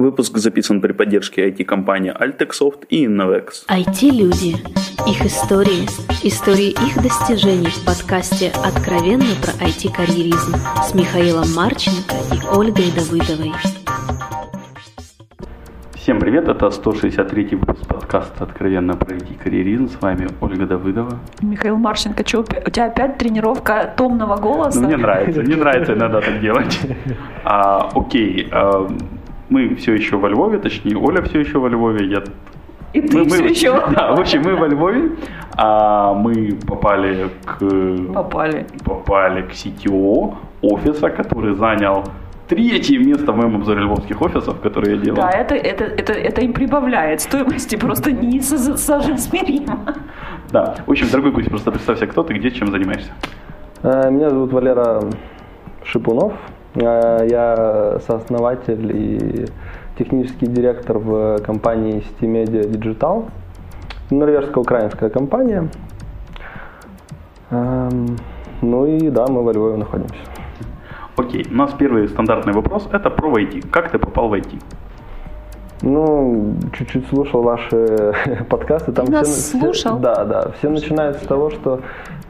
Выпуск записан при поддержке IT-компании Altexoft и Innovex. IT-люди. Их истории. Истории их достижений в подкасте «Откровенно про IT-карьеризм» с Михаилом Марченко и Ольгой Давыдовой. Всем привет, это 163 выпуск подкаста «Откровенно про IT-карьеризм». С вами Ольга Давыдова. Михаил Марченко, что, у тебя опять тренировка томного голоса? Ну, мне нравится, мне нравится иногда так делать. А, окей, а, мы все еще во Львове, точнее, Оля все еще во Львове, я и ты мы, все мы, еще. Да, в общем, мы во Львове, а мы попали к... Попали. Попали к CTO офиса, который занял третье место в моем обзоре львовских офисов, которые я делал. Да, это, это, это, это им прибавляет стоимости просто не сожизмеримо. Да, в общем, дорогой гость, просто представься, кто ты, где, чем занимаешься. Э, меня зовут Валера Шипунов. Э, я сооснователь и технический директор в компании Steamedia Digital. Норвежско-украинская компания. Эм, ну и да, мы во Львове находимся. Окей, у нас первый стандартный вопрос, это про IT. Как ты попал в IT? Ну, чуть-чуть слушал ваши подкасты. Там Ты нас все, слушал? Все, да, да. Все начинают с того, что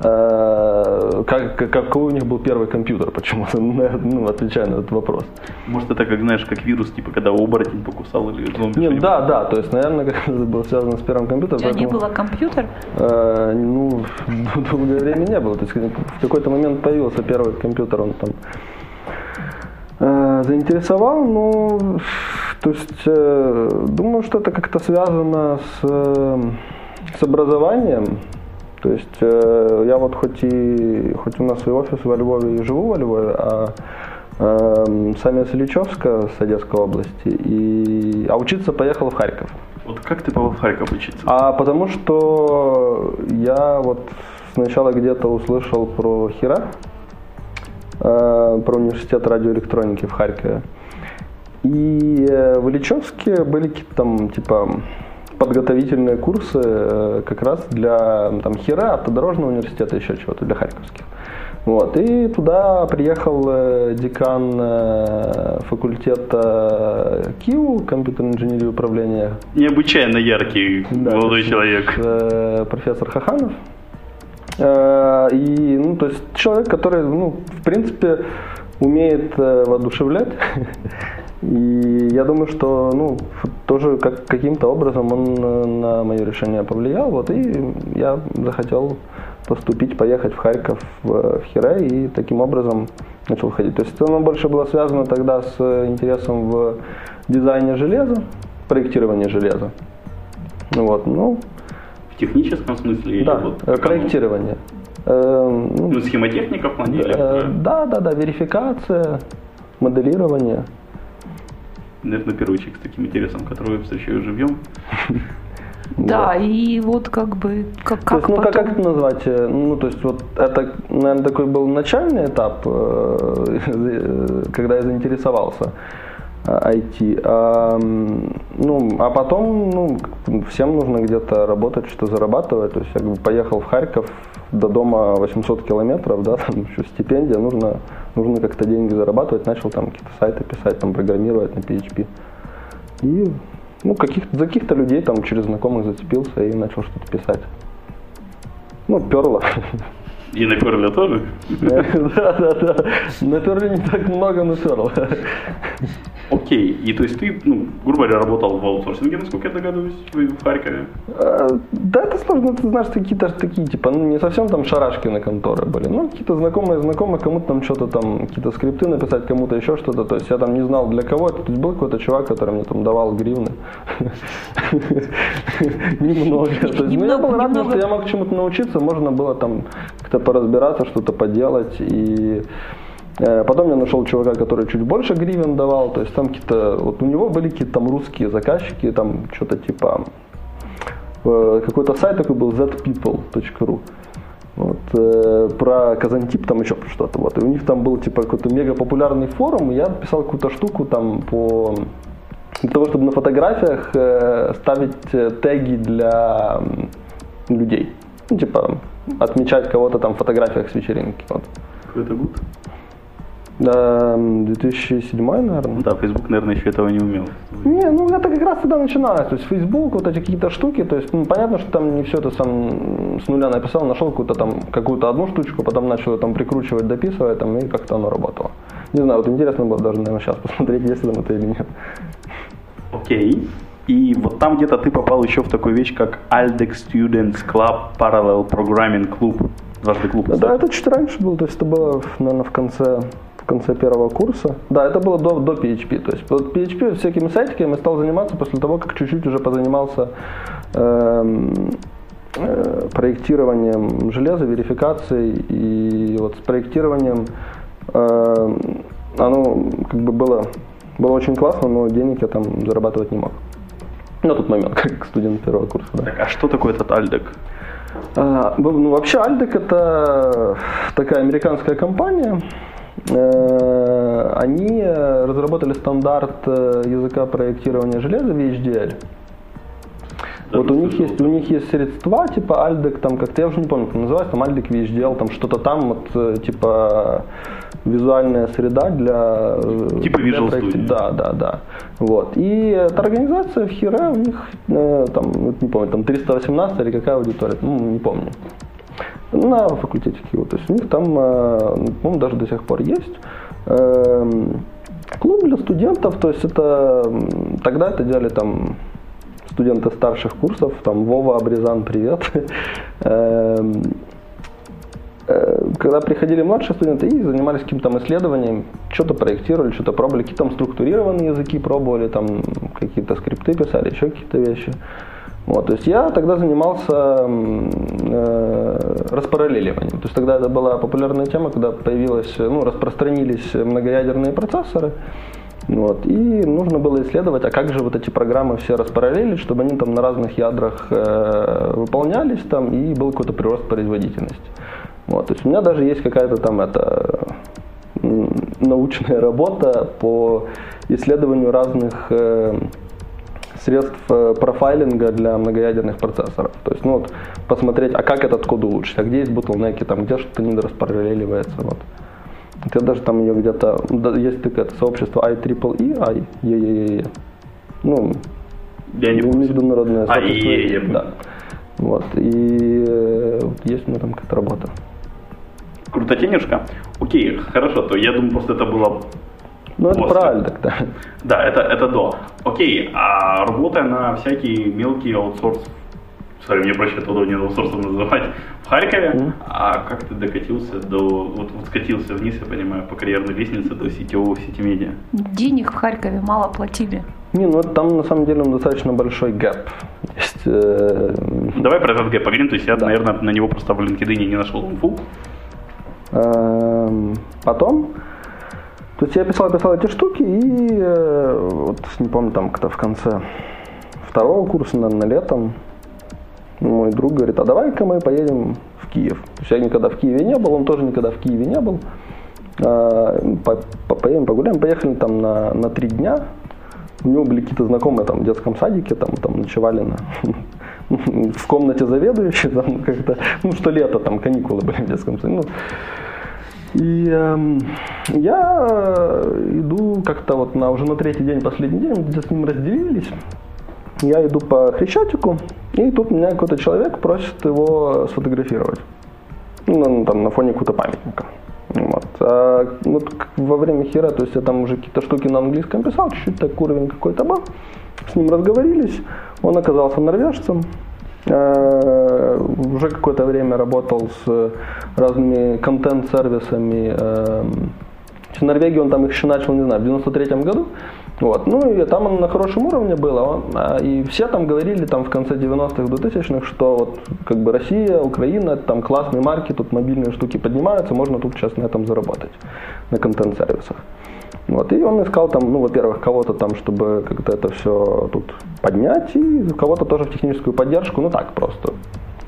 как, какой у них был первый компьютер, почему-то, ну, отвечая на этот вопрос. Может, это, как знаешь, как вирус, типа, когда оборотень покусал или зомби? Нет, да, да, то есть, наверное, это было связано с первым компьютером. У тебя поэтому, не было компьютер? Э, ну, долгое время не было. То есть, в какой-то момент появился первый компьютер, он там э, заинтересовал, но то есть э, думаю, что это как-то связано с, э, с образованием. То есть э, я вот хоть и хоть у нас и офис во Львове и живу во Львове, а э, сам с Ильичевска, с Одесской области, и, а учиться поехал в Харьков. Вот как ты попал в Харьков учиться? А потому что я вот сначала где-то услышал про Хира, э, про университет радиоэлектроники в Харькове. И э, в Ильичевске были какие-то там, типа, подготовительные курсы э, как раз для там, Хера, автодорожного университета, еще чего-то, для харьковских. Вот. И туда приехал э, декан факультета КИУ, компьютерной инженерии управления. Необычайно яркий да, молодой человек. Профессор Хаханов. И, ну, то есть человек, который, ну, в принципе, умеет воодушевлять И я думаю, что ну, тоже как, каким-то образом он на мое решение повлиял. Вот, и я захотел поступить, поехать в Харьков, в, в Хире, и таким образом начал ходить. То есть оно больше было связано тогда с интересом в дизайне железа, проектировании железа. Вот, ну, в техническом смысле? Да, вот, э, проектирование. Э, ну, ну, схемотехника в плане? Э, да, да, да, верификация, моделирование наверное, первый человек с таким интересом, которого я встречаю живьем. Да, и вот как бы как, как есть, ну как, как это назвать? Э, ну то есть вот это, наверное, такой был начальный этап, э, когда я заинтересовался. IT. А, ну, а потом ну, всем нужно где-то работать, что зарабатывать. То есть я поехал в Харьков, до дома 800 километров, да, там еще стипендия, нужно, нужно как-то деньги зарабатывать, начал там какие-то сайты писать, там программировать на PHP. И ну, каких за каких-то людей там через знакомых зацепился и начал что-то писать. Ну, перло. И на Перле тоже? Да, да, да. На Перле не так много, но перл. Окей, и то есть ты, ну, грубо говоря, работал в аутсорсинге, насколько я догадываюсь, в Харькове? А, да, это сложно, ты знаешь, какие-то такие, типа, ну, не совсем там шарашки на конторы были, ну, какие-то знакомые знакомые, кому-то там что-то там, какие-то скрипты написать, кому-то еще что-то, то есть я там не знал для кого это, то есть был какой-то чувак, который мне там давал гривны. Немного. То есть, ну, я был рад, что я мог чему-то научиться, можно было там как-то поразбираться, что-то поделать, и Э, потом я нашел чувака, который чуть больше гривен давал, то есть там какие-то, вот у него были какие-то там русские заказчики, там что-то типа, э, какой-то сайт такой был zpeople.ru, вот, э, про Казантип там еще что-то, вот, и у них там был типа какой-то мега популярный форум, и я писал какую-то штуку там по для того, чтобы на фотографиях э, ставить э, теги для людей. Ну, типа, отмечать кого-то там в фотографиях с вечеринки. Вот. Какой это год? Да, 2007, наверное. Да, Facebook, наверное, еще этого не умел. Не, ну это как раз тогда начиналось. То есть Facebook, вот эти какие-то штуки, то есть ну, понятно, что там не все это сам с нуля написал, нашел какую-то там какую-то одну штучку, потом начал ее там прикручивать, дописывать, там, и как-то оно работало. Не знаю, вот интересно было даже, наверное, сейчас посмотреть, есть там это или нет. Окей. И вот там где-то ты попал еще в такую вещь, как Aldex Students Club Parallel Programming Club. Дважды клуб. Да, это чуть раньше было, то есть это было, наверное, в конце в конце первого курса. Да, это было до, до PHP. То есть вот PHP всякими сайтиками я стал заниматься после того, как чуть-чуть уже позанимался эм, э, проектированием железа, верификацией. И вот с проектированием э, оно как бы было, было очень классно, но денег я там зарабатывать не мог. На тот момент, как студент первого курса. Да. Так, а что такое этот Альдек? А, ну, вообще Альдек это такая американская компания. Э, они разработали стандарт э, языка проектирования железа VHDL. Вот у них есть у них есть средства типа Альдек, там как-то я уже не помню, как называется, там Альдек VHDL, там что-то там вот э, типа визуальная среда для типа для Visual Studio. Да, да, да. Вот. И эта организация в Хире, у них там, не помню, там 318 или какая аудитория, ну, не помню на факультете Киева. То есть у них там, по-моему, даже до сих пор есть эм, клуб для студентов. То есть это тогда это делали там студенты старших курсов, там Вова Обрезан, привет. Э, когда приходили младшие студенты и занимались каким-то там исследованием, что-то проектировали, что-то пробовали, какие-то там структурированные языки пробовали, там какие-то скрипты писали, еще какие-то вещи. Вот, то есть я тогда занимался э, распараллеливанием. То есть тогда это была популярная тема, когда появилась, ну, распространились многоядерные процессоры. Вот, и нужно было исследовать, а как же вот эти программы все распараллелить, чтобы они там на разных ядрах э, выполнялись там и был какой-то прирост производительности. Вот, то есть у меня даже есть какая-то там это научная работа по исследованию разных э, средств э, профайлинга для многоядерных процессоров. То есть, ну вот, посмотреть, а как этот код улучшить, а где есть ботлнеки, там, где что-то не распараллеливается. Вот. Я даже там ее где-то, есть такое сообщество IEEE, I, e, e, e, ну, я не международное а, сообщество. Е, да. Вот, и э, есть у меня там какая-то работа. Крутотенежка? Окей, хорошо, то я думаю, просто это было ну, это После. правильно тогда. Да, это, это до. Окей, а работая на всякие мелкие аутсорс, sorry, мне проще это удобнее аутсорсом называть, в Харькове, mm. а как ты докатился до, вот, вот скатился вниз, я понимаю, по карьерной лестнице до сетевого сети медиа? Денег в Харькове мало платили. Не, ну там на самом деле достаточно большой гэп. Есть, э... Давай про этот гэп поговорим, то есть я, да. наверное, на него просто в LinkedIn не нашел инфу. Эм, потом то есть я писал, писал эти штуки, и э, вот не помню, там как-то в конце второго курса, наверное, летом, мой друг говорит, а давай-ка мы поедем в Киев. То есть я никогда в Киеве не был, он тоже никогда в Киеве не был. По, поедем, погуляем. Поехали там на, на три дня. У него были какие-то знакомые там в детском садике, там, там ночевали на, в комнате заведующей, там как-то, ну, что лето, там каникулы были в детском садике. Ну, и э, я иду как-то вот на, уже на третий день, последний день, где-то с ним разделились. Я иду по Хрещатику, и тут меня какой-то человек просит его сфотографировать. Ну, там, на фоне какого-то памятника. Вот. А вот во время хера, то есть я там уже какие-то штуки на английском писал, чуть-чуть так уровень какой-то был. С ним разговорились, он оказался норвежцем, Э, уже какое-то время работал с разными контент-сервисами. Э, в Норвегии он там их еще начал, не знаю, в 93 году. Вот. Ну и там он на хорошем уровне был. Он, а, и все там говорили там в конце 90-х, 2000-х, что вот как бы Россия, Украина, там классные марки, тут мобильные штуки поднимаются, можно тут сейчас на этом заработать, на контент-сервисах. Вот, и он искал там, ну, во-первых, кого-то там, чтобы как-то это все тут поднять, и кого-то тоже в техническую поддержку, ну так просто.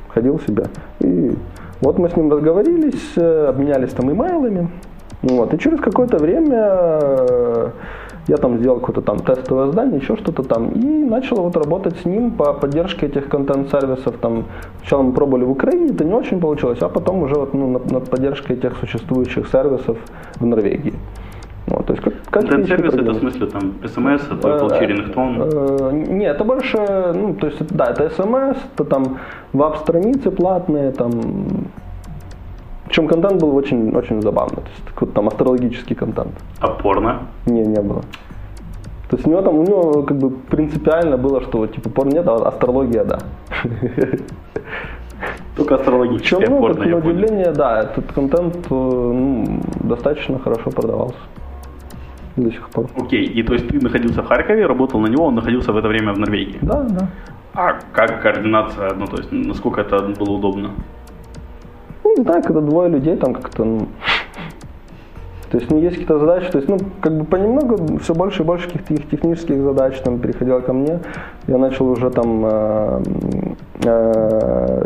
Ходил себе. И вот мы с ним разговорились, э, обменялись там имейлами. Вот, и через какое-то время Я там сделал какое-то там тестовое здание, еще что-то там, и начал вот работать с ним по поддержке этих контент-сервисов. Там сначала мы пробовали в Украине, это не очень получилось, а потом уже вот, ну, над, над поддержкой этих существующих сервисов в Норвегии. Вот, то есть как, как Контент-сервис это в смысле там смс, это Apple Ringtone? Нет, это больше, ну, то есть, да, это смс, это там веб-страницы платные, там причем контент был очень, очень забавный. То есть какой-то там астрологический контент. А порно? Не, не было. То есть у него там, у него как бы принципиально было, что типа порно нет, а астрология да. Только астрологическое Причем, ну, порно, на удивление, да, этот контент э, ну, достаточно хорошо продавался до сих пор. Окей, и то есть ты находился в Харькове, работал на него, он находился в это время в Норвегии? Да, да. А как координация, ну то есть насколько это было удобно? Ну, не знаю, когда двое людей, там как-то, ну, то есть, ну, есть какие-то задачи, то есть, ну, как бы понемногу все больше и больше каких-то технических задач там переходило ко мне. Я начал уже там э, э,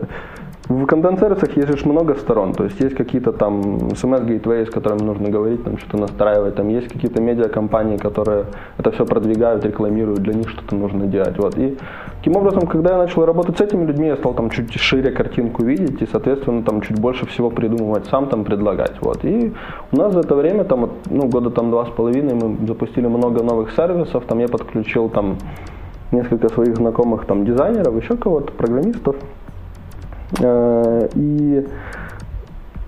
в контент-сервисах есть же много сторон, то есть есть какие-то там SMS-гейтвей, с которыми нужно говорить, там что-то настраивать, там есть какие-то медиакомпании, которые это все продвигают, рекламируют, для них что-то нужно делать. Вот. И таким образом, когда я начал работать с этими людьми, я стал там чуть шире картинку видеть и, соответственно, там чуть больше всего придумывать сам, там предлагать. Вот. И у нас за это время, там, ну, года там два с половиной, мы запустили много новых сервисов, там я подключил там несколько своих знакомых там дизайнеров, еще кого-то, программистов, и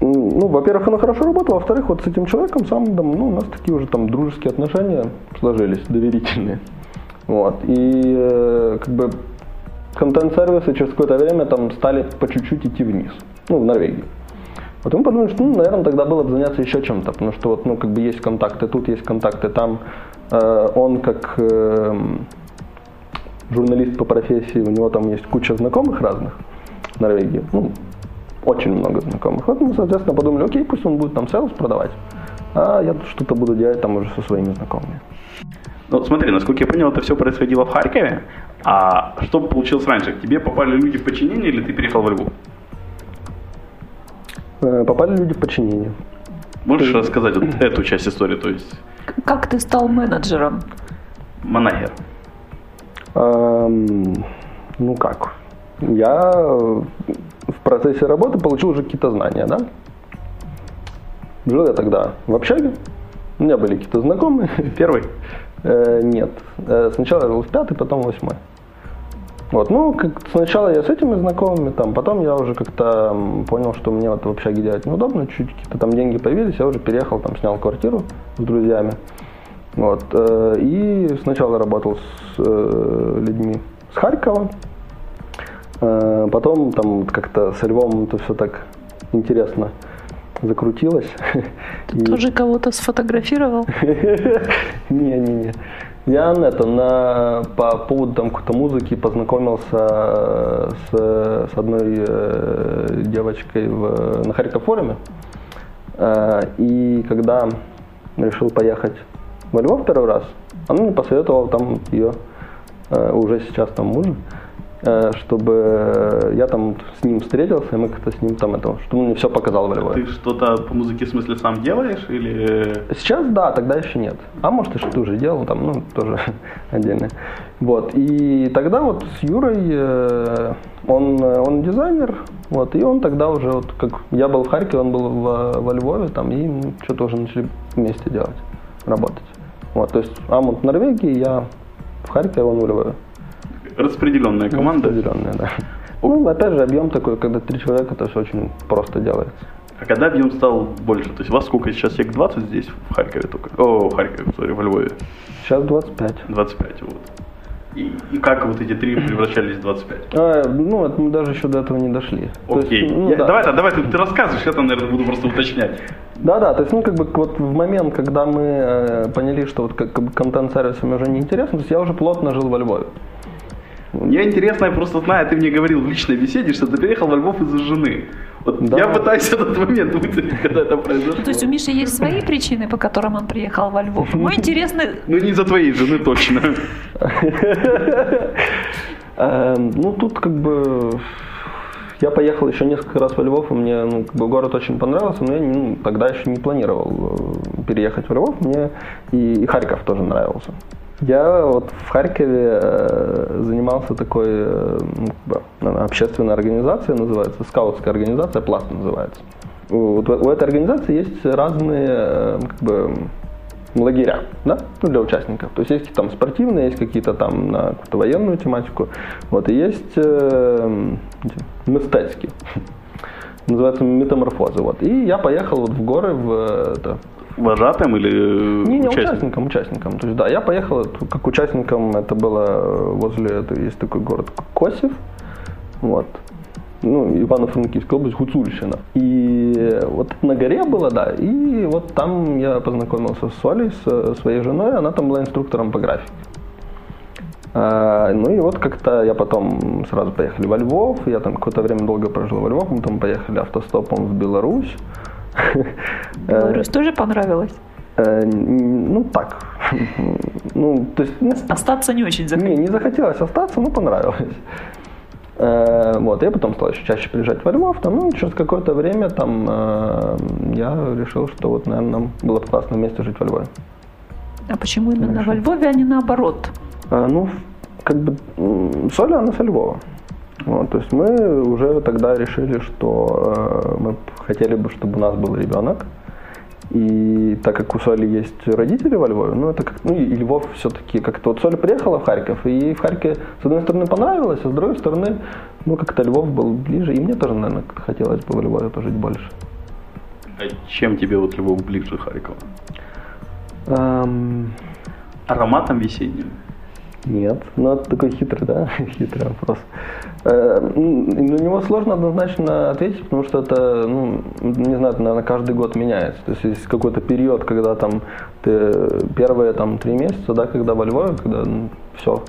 ну, во-первых, оно хорошо работало, во-вторых, вот с этим человеком сам, ну, у нас такие уже там дружеские отношения сложились, доверительные. Вот. И э, как бы контент-сервисы через какое-то время там стали по чуть-чуть идти вниз, ну, в Норвегии. Вот мы подумали, что, ну, наверное, тогда было бы заняться еще чем-то, потому что вот, ну, как бы есть контакты тут, есть контакты там. Э, он как э, журналист по профессии, у него там есть куча знакомых разных. Норвегии. Ну, очень много знакомых. Вот мы, соответственно, подумали, окей, пусть он будет там селс продавать, а я что-то буду делать там уже со своими знакомыми. Ну, смотри, насколько я понял, это все происходило в Харькове. А что получилось раньше? К тебе попали люди в подчинение или ты переехал во Львов? Э, попали люди в подчинение. Можешь ты... рассказать вот эту часть истории? То есть... Как ты стал менеджером? Манагер. Эм, ну как? Я в процессе работы получил уже какие-то знания, да. Жил я тогда в общаге, у меня были какие-то знакомые. Первый? Э, нет. Э, сначала я был в пятый, потом в восьмой. Вот, ну, как сначала я с этими знакомыми, там, потом я уже как-то понял, что мне вот в общаге делать неудобно, чуть какие-то там деньги появились, я уже переехал, там, снял квартиру с друзьями. Вот, э, и сначала работал с э, людьми с Харькова, Э, потом там как-то со Львом это все так интересно закрутилось. Ты и... тоже кого-то сфотографировал? Не-не-не. Я это, на, по поводу там какой-то музыки познакомился с, с одной э, девочкой в, на Харьков форуме. Э, и когда решил поехать во Львов первый раз, она мне посоветовала там ее э, уже сейчас там мужа. Э, чтобы я там с ним встретился, и мы как-то с ним там это, что он мне все показал в Львове. Ты что-то по музыке в смысле сам делаешь или? Сейчас да, тогда еще нет. А может и что уже делал, там, ну, тоже отдельно. Вот, и тогда вот с Юрой, э, он, он дизайнер, вот, и он тогда уже, вот, как я был в Харькове, он был в, во Львове, там, и мы что-то уже начали вместе делать, работать. Вот, то есть Амунд в Норвегии, я в Харькове, он в Львове. Распределенная команда. Распределенная, да. Ну, опять же, объем такой, когда три человека, это все очень просто делается. А когда объем стал больше? То есть вас сколько сейчас? Человек 20 здесь, в Харькове только? О, в Харькове, сори, во Львове. Сейчас 25. 25, вот. И, и как вот эти три превращались в 25? А, ну, это мы даже еще до этого не дошли. Окей. Есть, ну, я, да. Давай, да, давай, ты, ты рассказываешь, я там, наверное, буду просто уточнять. Да, да, то есть, ну, как бы вот в момент, когда мы э, поняли, что вот как, как бы контент-сервисами уже не интересно, то есть я уже плотно жил во Львове. Мне интересно, я просто знаю, ты мне говорил в личной беседе, что ты приехал во Львов из-за жены. Вот да. я пытаюсь этот момент выцепить, когда это произошло. Ну, то есть у Миши есть свои причины, по которым он приехал во Львов. Ему интересно... Ну не из-за твоей жены точно. Эм, ну тут как бы я поехал еще несколько раз во Львов, и мне ну, как бы город очень понравился, но я ну, тогда еще не планировал э, переехать в Львов, мне и, и Харьков тоже нравился. Я вот в Харькове э, занимался такой э, ну, общественной организацией, называется, скаутская организация, Пласт называется. Вот у этой организации есть разные как бы, лагеря, да, ну, для участников. То есть есть там спортивные, есть какие-то там на какую-то военную тематику, вот, и есть э, местецкие, называется метаморфозы, вот. И я поехал вот в горы в это, вожатым или не, не участником? участником, То есть да, я поехал как участником, это было возле, это есть такой город Косев, вот, ну, Ивано-Франкивская область, Гуцульщина. И вот на горе было, да, и вот там я познакомился с Олей, с своей женой, она там была инструктором по графике. А, ну и вот как-то я потом сразу поехали во Львов, я там какое-то время долго прожил во Львов, мы там поехали автостопом в Беларусь. Беларусь тоже понравилась? Э, ну так. Ну, то есть, ну, остаться не очень захотелось. Не, не захотелось остаться, но понравилось. Э, вот, я потом стал еще чаще приезжать во Львов, там, ну, через какое-то время там э, я решил, что вот, наверное, нам было бы классно вместе жить во Львове. А почему именно во Львове, а не наоборот? Ну, как бы Соля, она со Львова. Вот, то есть мы уже тогда решили, что э, мы хотели бы, чтобы у нас был ребенок. И так как у Соли есть родители во Львове, ну это как, ну и Львов все-таки как-то, вот Соля приехала в Харьков, и ей в Харькове с одной стороны понравилось, а с другой стороны, ну как-то Львов был ближе, и мне тоже, наверное, хотелось бы в Львове пожить больше. А чем тебе вот Львов ближе Харькова? Um... Ароматом весенним? Нет, ну это такой хитрый, да, хитрый вопрос. Э, на него сложно однозначно ответить, потому что это, ну, не знаю, наверное, каждый год меняется. То есть есть какой-то период, когда там ты первые там три месяца, да, когда во Львове, когда ну, все,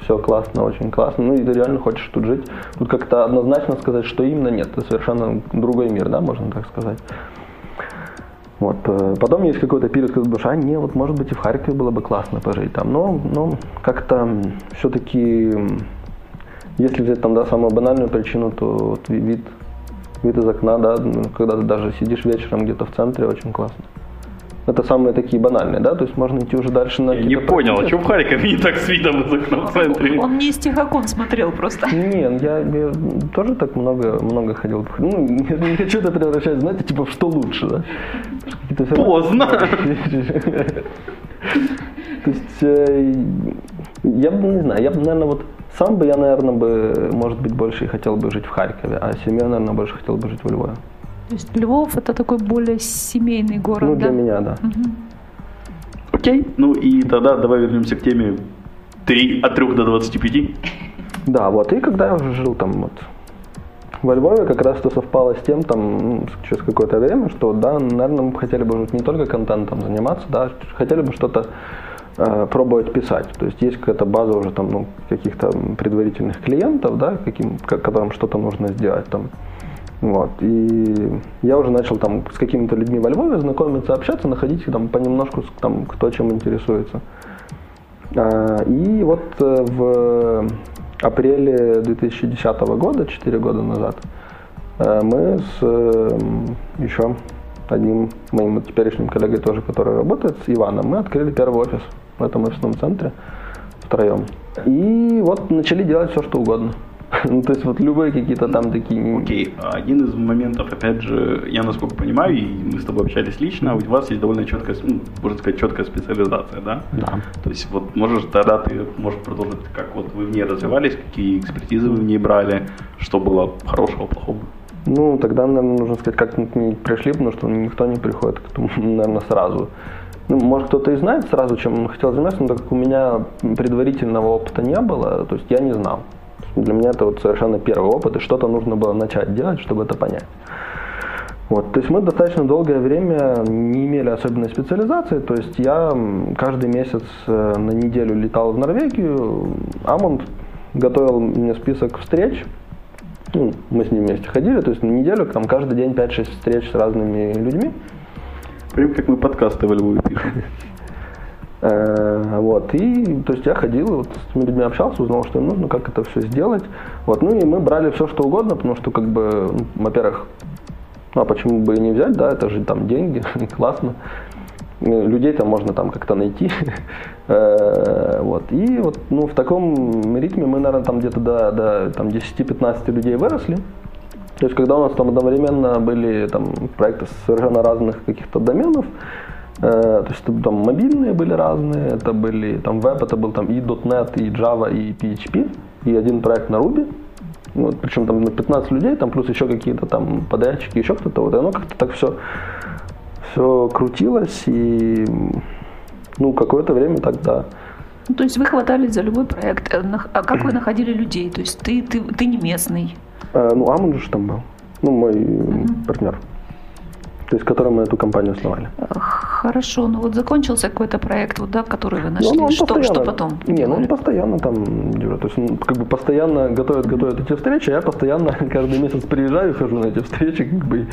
все классно, очень классно, ну и ты реально хочешь тут жить. Тут как-то однозначно сказать, что именно нет, это совершенно другой мир, да, можно так сказать. Вот. Э, потом есть какой-то период, когда думаешь, а не, вот может быть и в Харькове было бы классно пожить там. Но, но как-то все-таки, если взять там, да, самую банальную причину, то вот вид, вид из окна, да, когда ты даже сидишь вечером где-то в центре, очень классно. Это самые такие банальные, да? То есть можно идти уже дальше на Я не понял, а что в Харькове не так с видом из окна в центре? Он не из тех окон смотрел просто. Нет, я, я тоже так много, много ходил. Ну, не хочу это превращать, знаете, типа в что лучше, да? Поздно. То есть, э, я бы, не знаю, я бы, наверное, вот сам бы я, наверное, бы, может быть, больше и хотел бы жить в Харькове, а семья, наверное, больше хотел бы жить в Львове. То есть Львов это такой более семейный город, Ну, для да? меня, да. Угу. Окей, ну и тогда давай вернемся к теме 3 от 3 до 25. Да, вот, и когда я уже жил там вот во Львове, как раз это совпало с тем, там, ну, через какое-то время, что, да, наверное, мы хотели бы не только контентом заниматься, да, хотели бы что-то э, пробовать писать. То есть есть какая-то база уже там, ну, каких-то предварительных клиентов, да, каким, которым что-то нужно сделать там. Вот. И я уже начал там с какими-то людьми во Львове знакомиться, общаться, находить там понемножку, там, кто чем интересуется. А, и вот э, в апреле 2010 года, 4 года назад, э, мы с э, еще одним моим теперешним коллегой тоже, который работает, с Иваном, мы открыли первый офис в этом офисном центре втроем. И вот начали делать все, что угодно. Ну, то есть вот любые какие-то там такие... Окей, okay. один из моментов, опять же, я насколько понимаю, и мы с тобой общались лично, у вас есть довольно четкая, ну, можно сказать, четкая специализация, да? Да. То есть вот можешь тогда ты можешь продолжить, как вот вы в ней развивались, какие экспертизы вы в ней брали, что было хорошего, плохого? Ну, тогда, наверное, нужно сказать, как мы к ней пришли, потому что никто не приходит к этому, наверное, сразу. Ну, может, кто-то и знает сразу, чем он хотел заниматься, но так как у меня предварительного опыта не было, то есть я не знал. Для меня это вот совершенно первый опыт, и что-то нужно было начать делать, чтобы это понять. Вот, то есть мы достаточно долгое время не имели особенной специализации, то есть я каждый месяц э, на неделю летал в Норвегию, Амонд готовил мне список встреч, ну, мы с ним вместе ходили, то есть на неделю там каждый день 5-6 встреч с разными людьми. Прям как мы подкасты во Львове пишем. Э, вот, и, то есть я ходил, вот, с этими людьми общался, узнал, что им нужно, как это все сделать. Вот, ну и мы брали все, что угодно, потому что, как бы, ну, во-первых, ну а почему бы и не взять, да, это же там деньги, классно. Э, людей там можно там как-то найти. Э, вот. И вот ну, в таком ритме мы, наверное, там где-то до, до там, 10-15 людей выросли. То есть, когда у нас там одновременно были там, проекты совершенно разных каких-то доменов, то есть там мобильные были разные, это были там веб, это был там и .NET, и Java, и PHP, и один проект на Ruby. Вот, причем там на 15 людей, там плюс еще какие-то там подрядчики, еще кто-то, вот, и оно как-то так все все крутилось, и ну, какое-то время тогда. Ну, то есть вы хватались за любой проект. Э, а как вы находили людей? То есть ты, ты, ты не местный? А, ну, Амон же там был. Ну, мой угу. партнер. То есть, которым мы эту компанию основали. Э, хорошо, ну вот закончился какой-то проект, вот, да, который вы нашли. Ну, он что, что потом? Не, ну он постоянно там, то есть он как бы постоянно готовит, готовит эти встречи, а я постоянно каждый месяц приезжаю, хожу на эти встречи, как бы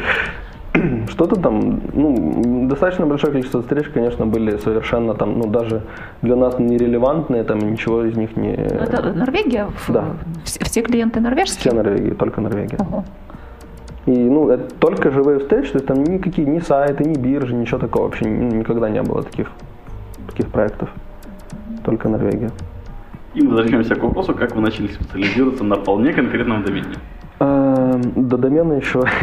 что-то там, ну, достаточно большое количество встреч, конечно, были совершенно там, ну, даже для нас нерелевантные, там ничего из них не... Это Норвегия? Да. Все клиенты норвежские? Все Норвегии, только Норвегия. Ого. И, ну, это только живые встречи, то есть там никакие, ни сайты, ни биржи, ничего такого вообще никогда не было таких, таких проектов. Только Норвегия. И мы возвращаемся к вопросу, как вы начали специализироваться на вполне конкретном домене. До домена еще...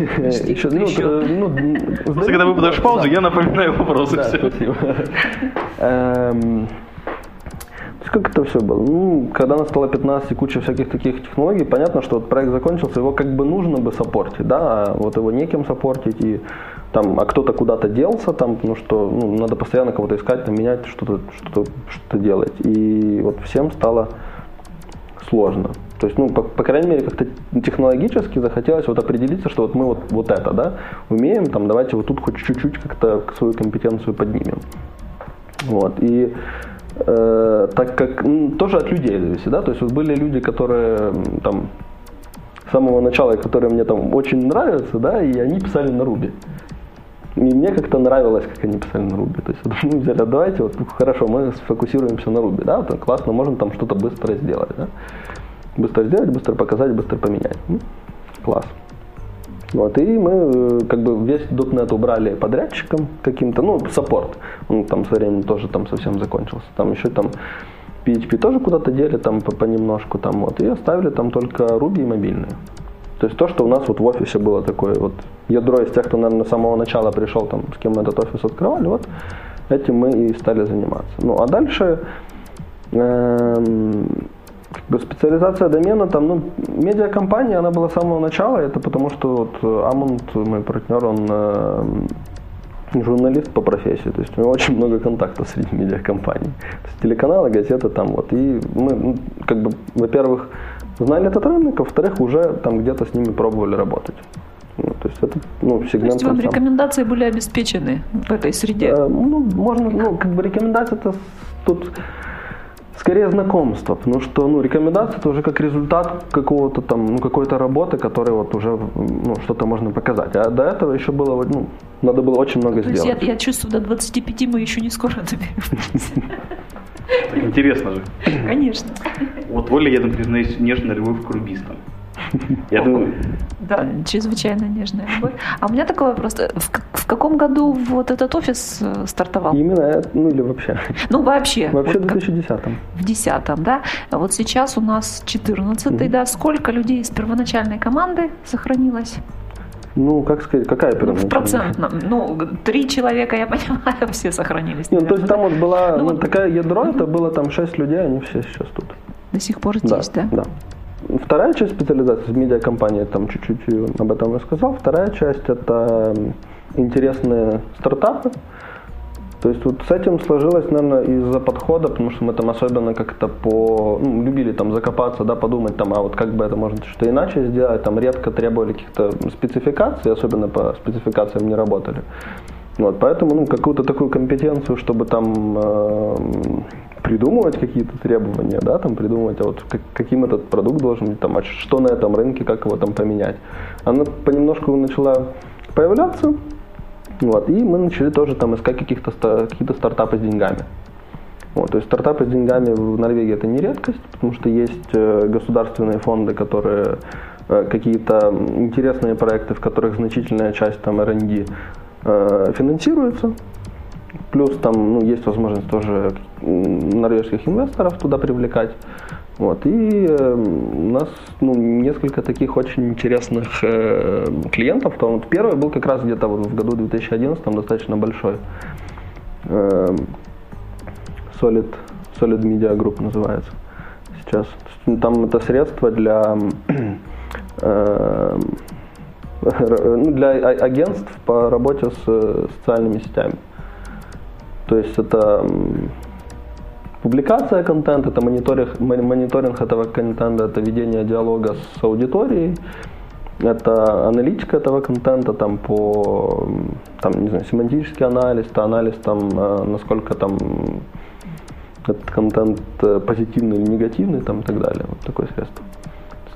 еще, ну, еще. ну, когда вы выпадаешь паузу, я напоминаю вопросы. Да, спасибо. Как это все было? Ну, когда нас стало 15 и куча всяких таких технологий, понятно, что вот проект закончился, его как бы нужно бы саппортить, да, а вот его неким саппортить, и там, а кто-то куда-то делся, там, потому что ну, надо постоянно кого-то искать, там, менять, что-то что что делать. И вот всем стало сложно. То есть, ну, по, по крайней мере, как-то технологически захотелось вот определиться, что вот мы вот, вот это, да, умеем, там, давайте вот тут хоть чуть-чуть как-то свою компетенцию поднимем. Вот, и э, так как, ну, тоже от людей зависит, да, то есть вот были люди, которые там с самого начала, которые мне там очень нравятся, да, и они писали на Руби. И мне как-то нравилось, как они писали на Руби. То есть вот, мы взяли, давайте, вот хорошо, мы сфокусируемся на Руби, да, вот, классно, можем там что-то быстро сделать, да. Быстро сделать, быстро показать, быстро поменять. Ну, класс. Вот, и мы э, как бы весь .NET убрали подрядчиком каким-то, ну, саппорт. Он там со временем тоже там совсем закончился. Там еще там PHP тоже куда-то дели там понемножку там вот. И оставили там только Ruby и мобильные. То есть то, что у нас вот в офисе было такое вот ядро из тех, кто, наверное, с самого начала пришел, там, с кем мы этот офис открывали, вот этим мы и стали заниматься. Ну, а дальше эм, специализация домена, там, ну, медиакомпания, она была с самого начала, это потому что вот Амунд, мой партнер, он э, журналист по профессии, то есть у него очень много контактов среди медиакомпаний. То есть телеканалы, газеты там вот. И мы, ну, как бы, во-первых, знали этот рынок, а во-вторых, уже там где-то с ними пробовали работать. Ну, то есть это, ну, сегмент. То есть вам рекомендации были обеспечены в этой среде? Э, ну, можно, ну, как бы рекомендации это тут скорее знакомство, потому что ну, рекомендация это уже как результат какого-то там, ну, какой-то работы, которая вот уже ну, что-то можно показать. А до этого еще было, ну, надо было очень много То сделать. Есть я, я чувствую, до 25 мы еще не скоро доберемся. Так интересно же. Конечно. Вот Оля, я, например, нежно любовь к рубистам. Я думаю... Да, чрезвычайно нежная любовь. А у меня такой вопрос. В, в каком году вот этот офис э, стартовал? Именно, ну или вообще? Ну вообще. Вообще вот в 2010-м. В 10 да? Вот сейчас у нас 14 mm-hmm. да? Сколько людей из первоначальной команды сохранилось? Ну, как сказать, какая первоначальная? Ну, в процентном. Ну, три человека, я понимаю, все сохранились. Нет, то есть там вот была ну, ну, такая ядро, это было там шесть людей, они все сейчас тут. До сих пор здесь, да? Да. Вторая часть специализации в медиакомпании, там чуть-чуть об этом я сказал. Вторая часть это интересные стартапы. То есть вот с этим сложилось, наверное, из-за подхода, потому что мы там особенно как-то по, ну, любили там закопаться, да, подумать там, а вот как бы это можно что-то иначе сделать, там редко требовали каких-то спецификаций, особенно по спецификациям не работали. Вот, поэтому ну, какую-то такую компетенцию, чтобы там э, придумывать какие-то требования, да, там придумывать, а вот как, каким этот продукт должен быть, там, а что на этом рынке, как его там поменять. Она понемножку начала появляться, вот, и мы начали тоже там искать каких-то какие-то стартапы с деньгами. Вот, то есть стартапы с деньгами в Норвегии это не редкость, потому что есть э, государственные фонды, которые э, какие-то интересные проекты, в которых значительная часть там R&D э, финансируется. Плюс там ну, есть возможность тоже норвежских инвесторов туда привлекать. Вот. И э, у нас ну, несколько таких очень интересных э, клиентов. Там, вот первый был как раз где-то вот в году 2011, там достаточно большой. Э, Solid, Solid Media Group называется сейчас. Там это средство для, э, ну, для агентств по работе с социальными сетями. То есть это публикация контента, это мониторинг, мониторинг этого контента, это ведение диалога с аудиторией, это аналитика этого контента там по там, не знаю, семантический анализ, это анализ там, э, насколько там этот контент э, позитивный или негативный там, и так далее. Вот такое средство.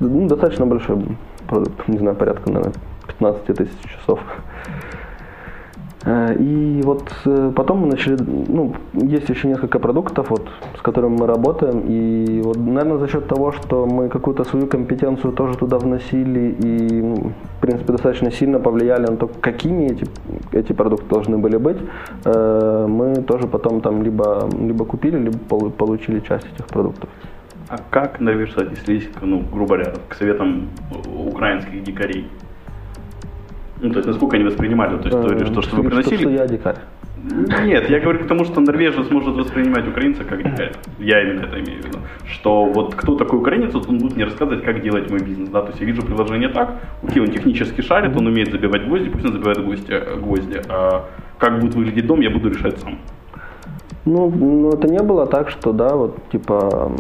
Ну, достаточно большой продукт, не знаю, порядка, наверное, 15 тысяч часов. Э, и вот э, потом мы начали, ну, есть еще несколько продуктов, вот, с которыми мы работаем, и вот, наверное, за счет того, что мы какую-то свою компетенцию тоже туда вносили и, ну, в принципе, достаточно сильно повлияли на то, какими эти, эти продукты должны были быть, э, мы тоже потом там либо, либо купили, либо получили часть этих продуктов. А как норвежцы отнеслись, ну, грубо говоря, к советам украинских дикарей? Ну, то есть, насколько они воспринимали, то есть, то, что, что вы приносили... Что, что я дикарь. Нет, я говорю к тому, что норвежец может воспринимать украинца как дикаря. Я именно это имею в виду. Что вот кто такой украинец, вот он будет мне рассказывать, как делать мой бизнес. Да? То есть я вижу приложение так, окей, он технически шарит, он умеет забивать гвозди, пусть он забивает гвозди, гвозди. А как будет выглядеть дом, я буду решать сам. Ну, ну, это не было так, что, да, вот, типа,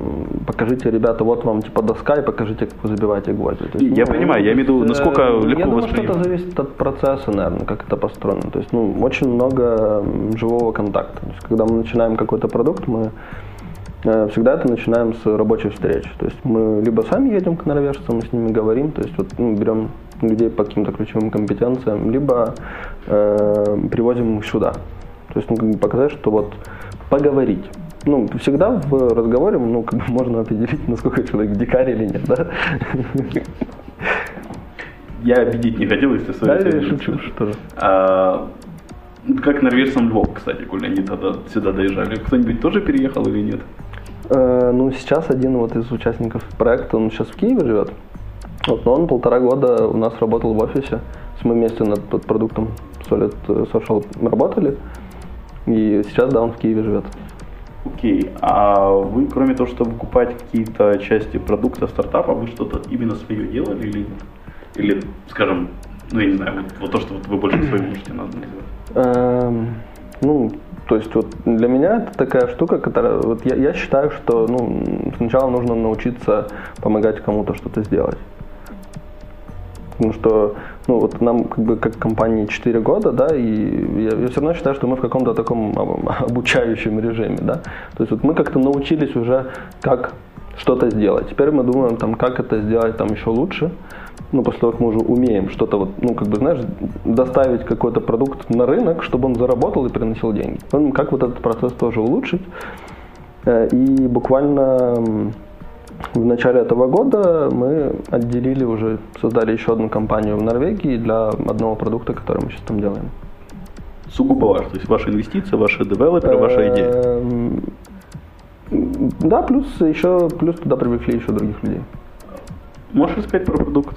покажите, ребята, вот вам, типа, доска, и покажите, как вы забиваете гвозди. То есть, я ну, понимаю, я имею в виду, насколько э, легко Я думаю, что это зависит от процесса, наверное, как это построено. То есть, ну, очень много живого контакта. То есть, когда мы начинаем какой-то продукт, мы э, всегда это начинаем с рабочей встречи. То есть мы либо сами едем к норвежцам, мы с ними говорим, то есть вот ну, берем людей по каким-то ключевым компетенциям, либо э, привозим их сюда. То есть ну, показать, что вот поговорить. Ну, всегда в разговоре ну, как бы можно определить, насколько человек дикарь или нет, да? Я обидеть не хотел, если Да, я шучу, что а, Как норвежцам Львов, кстати, коли они тогда сюда доезжали. Кто-нибудь тоже переехал или нет? Э, ну, сейчас один вот из участников проекта, он сейчас в Киеве живет. Вот, но он полтора года у нас работал в офисе. Мы вместе над, над продуктом Solid Social работали. И сейчас, да, он в Киеве живет. Окей. Okay. А вы, кроме того, чтобы покупать какие-то части продукта стартапа, вы что-то именно свое делали или нет? Или, скажем, ну, я не знаю, вот, вот то, что вот вы больше свое можете назвать? Эм, ну, то есть вот для меня это такая штука, которая, вот я, я считаю, что ну, сначала нужно научиться помогать кому-то что-то сделать. Потому что ну, вот нам как бы как компании 4 года, да, и я, я все равно считаю, что мы в каком-то таком обучающем режиме, да. То есть вот мы как-то научились уже, как что-то сделать. Теперь мы думаем, там, как это сделать там еще лучше. Ну, после того, как мы уже умеем что-то вот, ну, как бы, знаешь, доставить какой-то продукт на рынок, чтобы он заработал и приносил деньги. Как вот этот процесс тоже улучшить. Э, и буквально в начале этого года мы отделили уже, создали еще одну компанию в Норвегии для одного продукта, который мы сейчас там делаем. Сугубо ваш, то есть ваши инвестиции, ваши девелоперы, ваша идея? Эм, да, плюс еще плюс туда привлекли еще других людей. Можешь рассказать про продукт?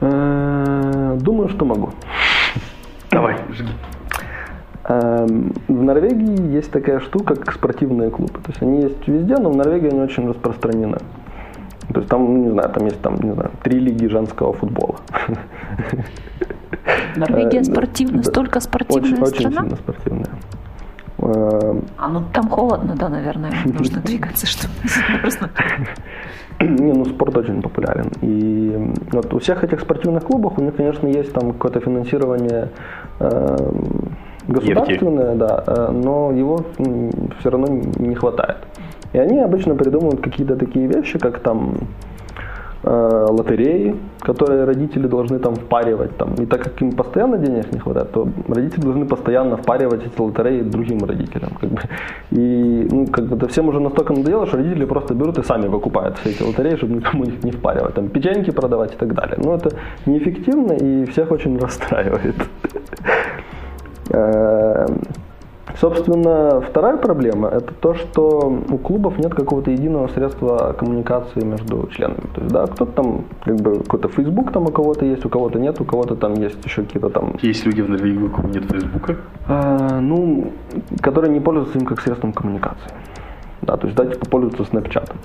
Э, думаю, что могу. Давай, жги. Эм, в Норвегии есть такая штука, как спортивные клубы. То есть они есть везде, но в Норвегии они очень распространены. То есть там, ну, не знаю, там есть там, не знаю, три лиги женского футбола. Норвегия э, спортивная, столько спортивная очень, страна? Очень сильно спортивная. Эм, а ну там холодно, да, наверное, нужно двигаться, чтобы Не, ну спорт очень популярен. И вот у всех этих спортивных клубов у них, конечно, есть там какое-то финансирование государственное, да, э, но его все равно не хватает. И они обычно придумывают какие-то такие вещи, как там э, лотереи, которые родители должны там впаривать. Там. И так как им постоянно денег не хватает, то родители должны постоянно впаривать эти лотереи другим родителям. Как бы. И ну, как бы это всем уже настолько надоело, что родители просто берут и сами выкупают все эти лотереи, чтобы никому их не впаривать. Там печеньки продавать и так далее. Но это неэффективно и всех очень расстраивает. Эм, Собственно, вторая проблема – это то, что у клубов нет какого-то единого средства коммуникации между членами. То есть, да, кто-то там, как бы, какой-то Facebook там у кого-то есть, у кого-то нет, у кого-то там есть еще какие-то там... Есть люди в Норвегии, у кого нет Фейсбука? А, ну, которые не пользуются им как средством коммуникации. Да, то есть, да, типа пользуются снэпчатом.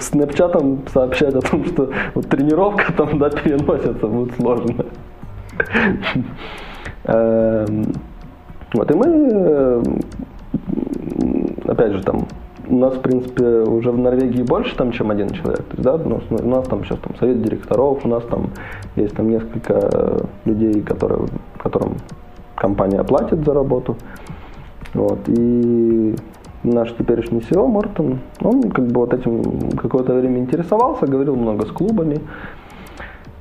Снэпчатом сообщать о том, что вот тренировка там, да, переносится, будет сложно. Вот, и мы, опять же, там, у нас, в принципе, уже в Норвегии больше, там, чем один человек. То есть, да, ну, у нас там сейчас там совет директоров, у нас там есть там несколько людей, которые, которым компания платит за работу. Вот, и наш теперешний SEO Мортон, он как бы вот этим какое-то время интересовался, говорил много с клубами,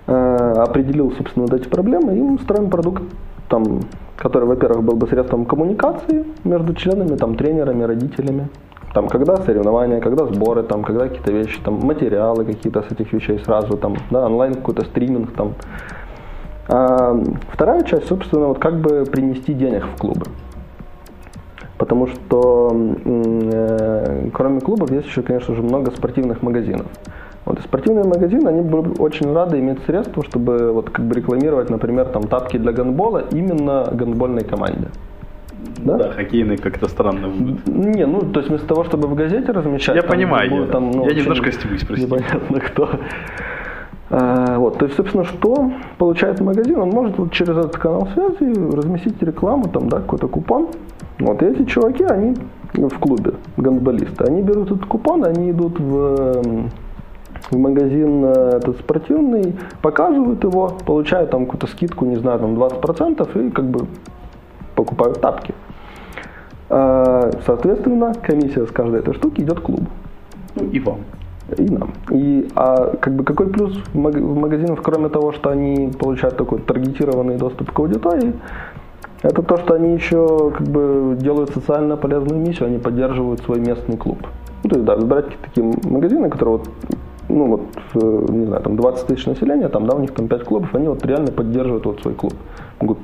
э, определил, собственно, вот эти проблемы, и мы строим продукт там, который, во-первых, был бы средством коммуникации между членами, там, тренерами, родителями. Там, когда соревнования, когда сборы, там, когда какие-то вещи, там, материалы какие-то с этих вещей сразу, там, да, онлайн какой-то стриминг, там. А вторая часть, собственно, вот как бы принести денег в клубы. Потому что э, кроме клубов есть еще, конечно же, много спортивных магазинов. Вот, и спортивные магазины, они были очень рады иметь средства, чтобы вот, как бы рекламировать, например, там, тапки для гандбола именно гандбольной команде. Да? да, хоккейный как-то странно будет. Не, ну, то есть вместо того, чтобы в газете размещать... Я там, понимаю, будет, там, ну, я немножко стебусь, простите. Непонятно кто. А, вот, то есть, собственно, что получает магазин? Он может вот через этот канал связи разместить рекламу, там, да, какой-то купон. Вот, и эти чуваки, они в клубе, гандболисты, они берут этот купон, они идут в в магазин э, этот спортивный, показывают его, получают там какую-то скидку, не знаю, там 20% и как бы покупают тапки. А, соответственно, комиссия с каждой этой штуки идет клубу. Ну и вам. И нам. И а как бы какой плюс в магазинах, кроме того, что они получают такой таргетированный доступ к аудитории, это то, что они еще как бы делают социально полезную миссию, они поддерживают свой местный клуб. Ну, то есть, да, выбирать такие магазины, которые вот ну вот, э, не знаю, там 20 тысяч населения, там, да, у них там 5 клубов, они вот реально поддерживают вот свой клуб. Могут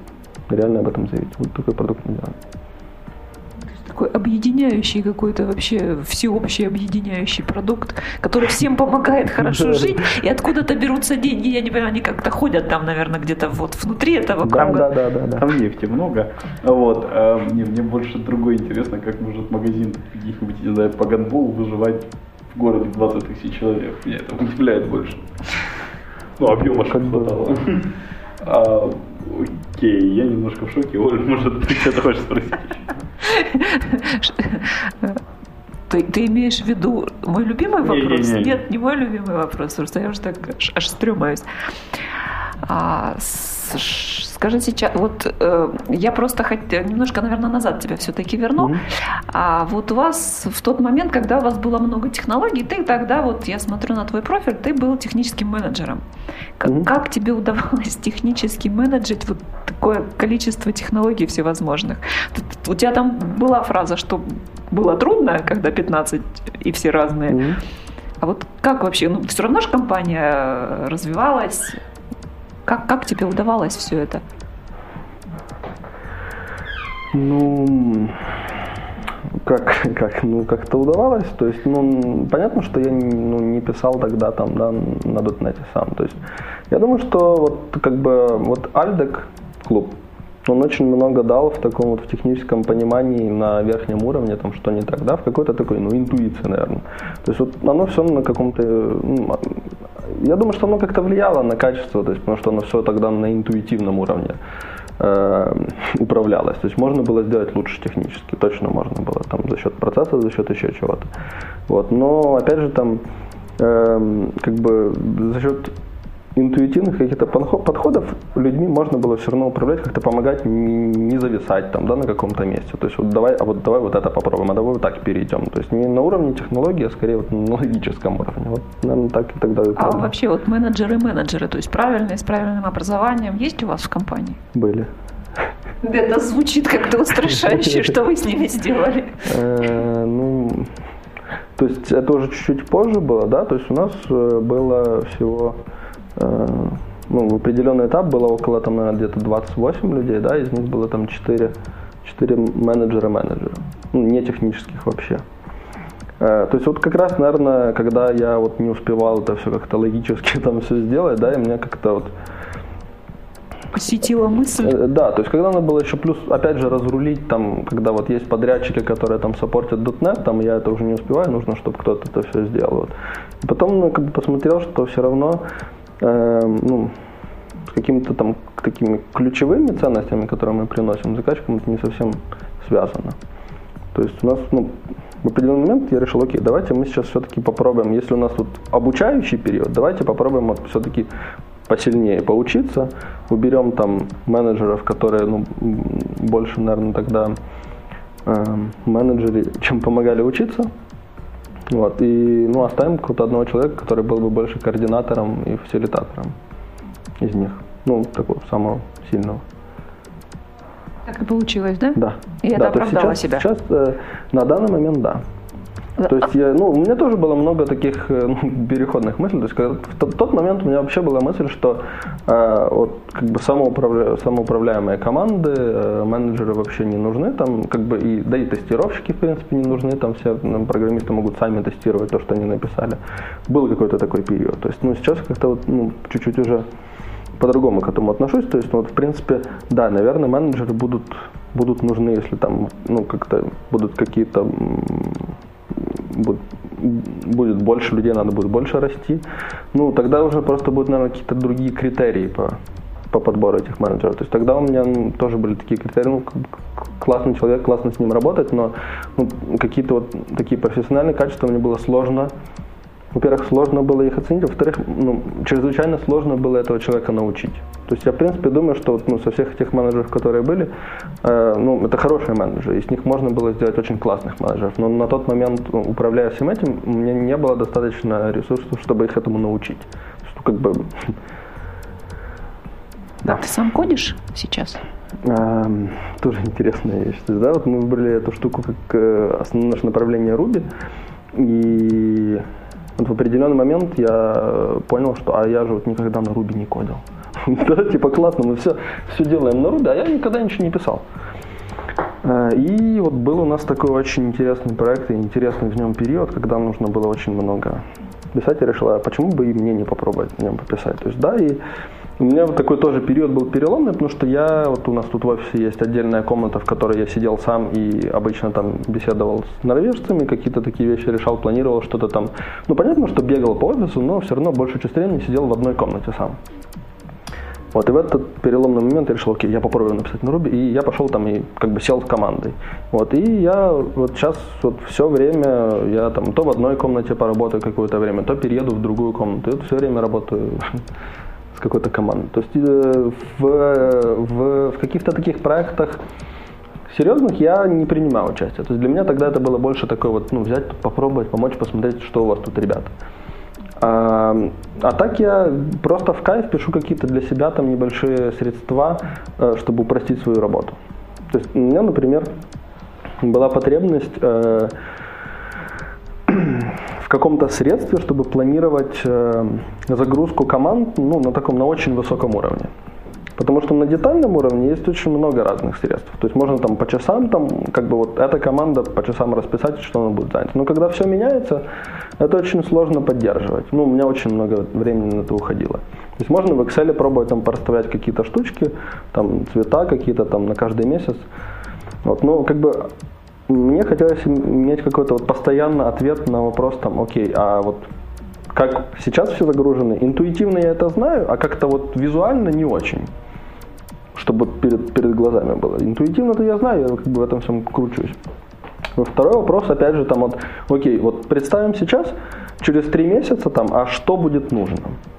реально об этом заявить. Вот такой продукт мы делаем. Такой объединяющий какой-то вообще всеобщий объединяющий продукт, который всем помогает хорошо жить, и откуда-то берутся деньги, я не понимаю, они как-то ходят там, наверное, где-то вот внутри этого круга. Да, да, да, да. Там нефти много. Вот. А мне, мне больше другое интересно, как может магазин каких-нибудь, не знаю, по гандболу выживать в городе 20 тысяч человек. Меня это удивляет больше. Ну, объема как хватало. А, окей, я немножко в шоке. Оль, может, ты что-то хочешь спросить Ты, ты имеешь в виду мой любимый вопрос? Не, не, не. Нет, не мой любимый вопрос, потому что я уже так аж, аж стрёмаюсь. А, скажи сейчас, вот э, я просто хоть, немножко, наверное, назад тебя все-таки верну. Mm-hmm. А вот у вас в тот момент, когда у вас было много технологий, ты тогда, вот я смотрю на твой профиль, ты был техническим менеджером. Как, mm-hmm. как тебе удавалось технически менеджить вот такое количество технологий всевозможных? У тебя там была фраза, что было трудно, когда 15 и все разные. Mm-hmm. А вот как вообще, ну все равно же компания развивалась, как, как тебе удавалось все это? Ну, как, как, ну, как-то удавалось. То есть, ну, понятно, что я ну, не писал тогда там, да, на дотнете сам. То есть, я думаю, что вот как бы вот Альдек клуб, он очень много дал в таком вот в техническом понимании на верхнем уровне, там что не так, да, в какой-то такой, ну, интуиции, наверное. То есть вот оно все на каком-то, ну, я думаю, что оно как-то влияло на качество, то есть потому что оно все тогда на интуитивном уровне э, управлялось. То есть можно было сделать лучше технически, точно можно было, там за счет процесса, за счет еще чего-то. Вот, но опять же там э, как бы за счет интуитивных каких-то подходов людьми можно было все равно управлять, как-то помогать не зависать там, да, на каком-то месте. То есть вот давай, а вот давай вот это попробуем, а давай вот так перейдем. То есть не на уровне технологии, а скорее вот на логическом уровне. Вот, наверное, так и тогда А вообще вот менеджеры-менеджеры, то есть правильные, с правильным образованием, есть у вас в компании? Были. Это звучит как-то устрашающе. Что вы с ними сделали? Э, ну, то есть это уже чуть-чуть позже было, да, то есть у нас э, было всего ну, в определенный этап было около, там, наверное, где-то 28 людей, да, из них было там 4, 4 менеджера-менеджера, ну, не технических вообще. То есть вот как раз, наверное, когда я вот не успевал это все как-то логически там все сделать, да, и мне как-то вот посетила мысль. Э, да, то есть когда надо было еще плюс, опять же, разрулить, там, когда вот есть подрядчики, которые там саппортят .NET, там я это уже не успеваю, нужно, чтобы кто-то это все сделал. Вот. И потом ну, как бы посмотрел, что все равно э, ну, с какими-то там такими ключевыми ценностями, которые мы приносим заказчикам, это не совсем связано. То есть у нас, ну, в определенный момент я решил, окей, давайте мы сейчас все-таки попробуем, если у нас тут обучающий период, давайте попробуем вот все-таки посильнее поучиться, уберем там менеджеров, которые ну, больше, наверное, тогда э, менеджеры, чем помогали учиться. Вот, и ну, оставим какого-то одного человека, который был бы больше координатором и фасилитатором из них. Ну, такого самого сильного. Так и получилось, да? Да. И да, это оправдало сейчас, себя? Сейчас, э, на данный момент, да. То есть я, ну, у меня тоже было много таких э, ну, переходных мыслей. То есть когда, в тот, тот момент у меня вообще была мысль, что э, вот как бы самоуправля, самоуправляемые команды, э, менеджеры вообще не нужны, там как бы и да и тестировщики в принципе не нужны, там все ну, программисты могут сами тестировать то, что они написали. Был какой-то такой период. То есть, ну сейчас как-то вот ну, чуть-чуть уже по-другому к этому отношусь. То есть, ну, вот, в принципе, да, наверное, менеджеры будут, будут нужны, если там, ну, как-то будут какие-то будет больше людей, надо будет больше расти. Ну, тогда уже просто будут, наверное, какие-то другие критерии по, по подбору этих менеджеров. То есть тогда у меня ну, тоже были такие критерии, ну, классный человек, классно с ним работать, но ну, какие-то вот такие профессиональные качества мне было сложно во-первых, сложно было их оценить, во-вторых, ну, чрезвычайно сложно было этого человека научить. То есть я, в принципе, думаю, что вот, ну, со всех этих менеджеров, которые были, э, ну, это хорошие менеджеры, из них можно было сделать очень классных менеджеров. Но на тот момент, ну, управляя всем этим, у меня не было достаточно ресурсов, чтобы их этому научить. Есть, ну, как бы... Да. Ты сам кодишь сейчас? А, тоже интересная вещь. То есть, да, вот мы выбрали эту штуку как э, основное наше направление Ruby. И вот в определенный момент я понял, что а я же вот никогда на Руби не кодил. да, типа классно, мы все, все делаем на Руби, а я никогда ничего не писал. Э, и вот был у нас такой очень интересный проект и интересный в нем период, когда нужно было очень много писать. Я решила, почему бы и мне не попробовать в нем пописать. То есть, да, и у меня вот такой тоже период был переломный, потому что я, вот у нас тут в офисе есть отдельная комната, в которой я сидел сам и обычно там беседовал с норвежцами, какие-то такие вещи решал, планировал что-то там. Ну, понятно, что бегал по офису, но все равно большую часть времени сидел в одной комнате сам. Вот, и в этот переломный момент я решил, окей, я попробую написать на Ruby, и я пошел там и как бы сел с командой. Вот, и я вот сейчас вот все время, я там то в одной комнате поработаю какое-то время, то перееду в другую комнату, и вот все время работаю какой-то команды. То есть э, в, в, в каких-то таких проектах серьезных я не принимал участие. То есть для меня тогда это было больше такое вот, ну, взять, попробовать, помочь, посмотреть, что у вас тут, ребята. А, а так я просто в кайф пишу какие-то для себя там небольшие средства, э, чтобы упростить свою работу. То есть у меня, например, была потребность э, каком-то средстве, чтобы планировать э, загрузку команд ну, на таком, на очень высоком уровне. Потому что на детальном уровне есть очень много разных средств. То есть можно там по часам, там, как бы вот эта команда по часам расписать, что она будет занята. Но когда все меняется, это очень сложно поддерживать. Ну, у меня очень много времени на это уходило. То есть можно в Excel пробовать там проставлять какие-то штучки, там цвета какие-то там на каждый месяц. Вот, но как бы мне хотелось иметь какой-то вот постоянный ответ на вопрос, там, окей, а вот как сейчас все загружены, интуитивно я это знаю, а как-то вот визуально не очень, чтобы перед, перед глазами было. Интуитивно-то я знаю, я как бы в этом всем кручусь. Но второй вопрос, опять же, там вот, окей, вот представим сейчас, через три месяца там, а что будет нужно?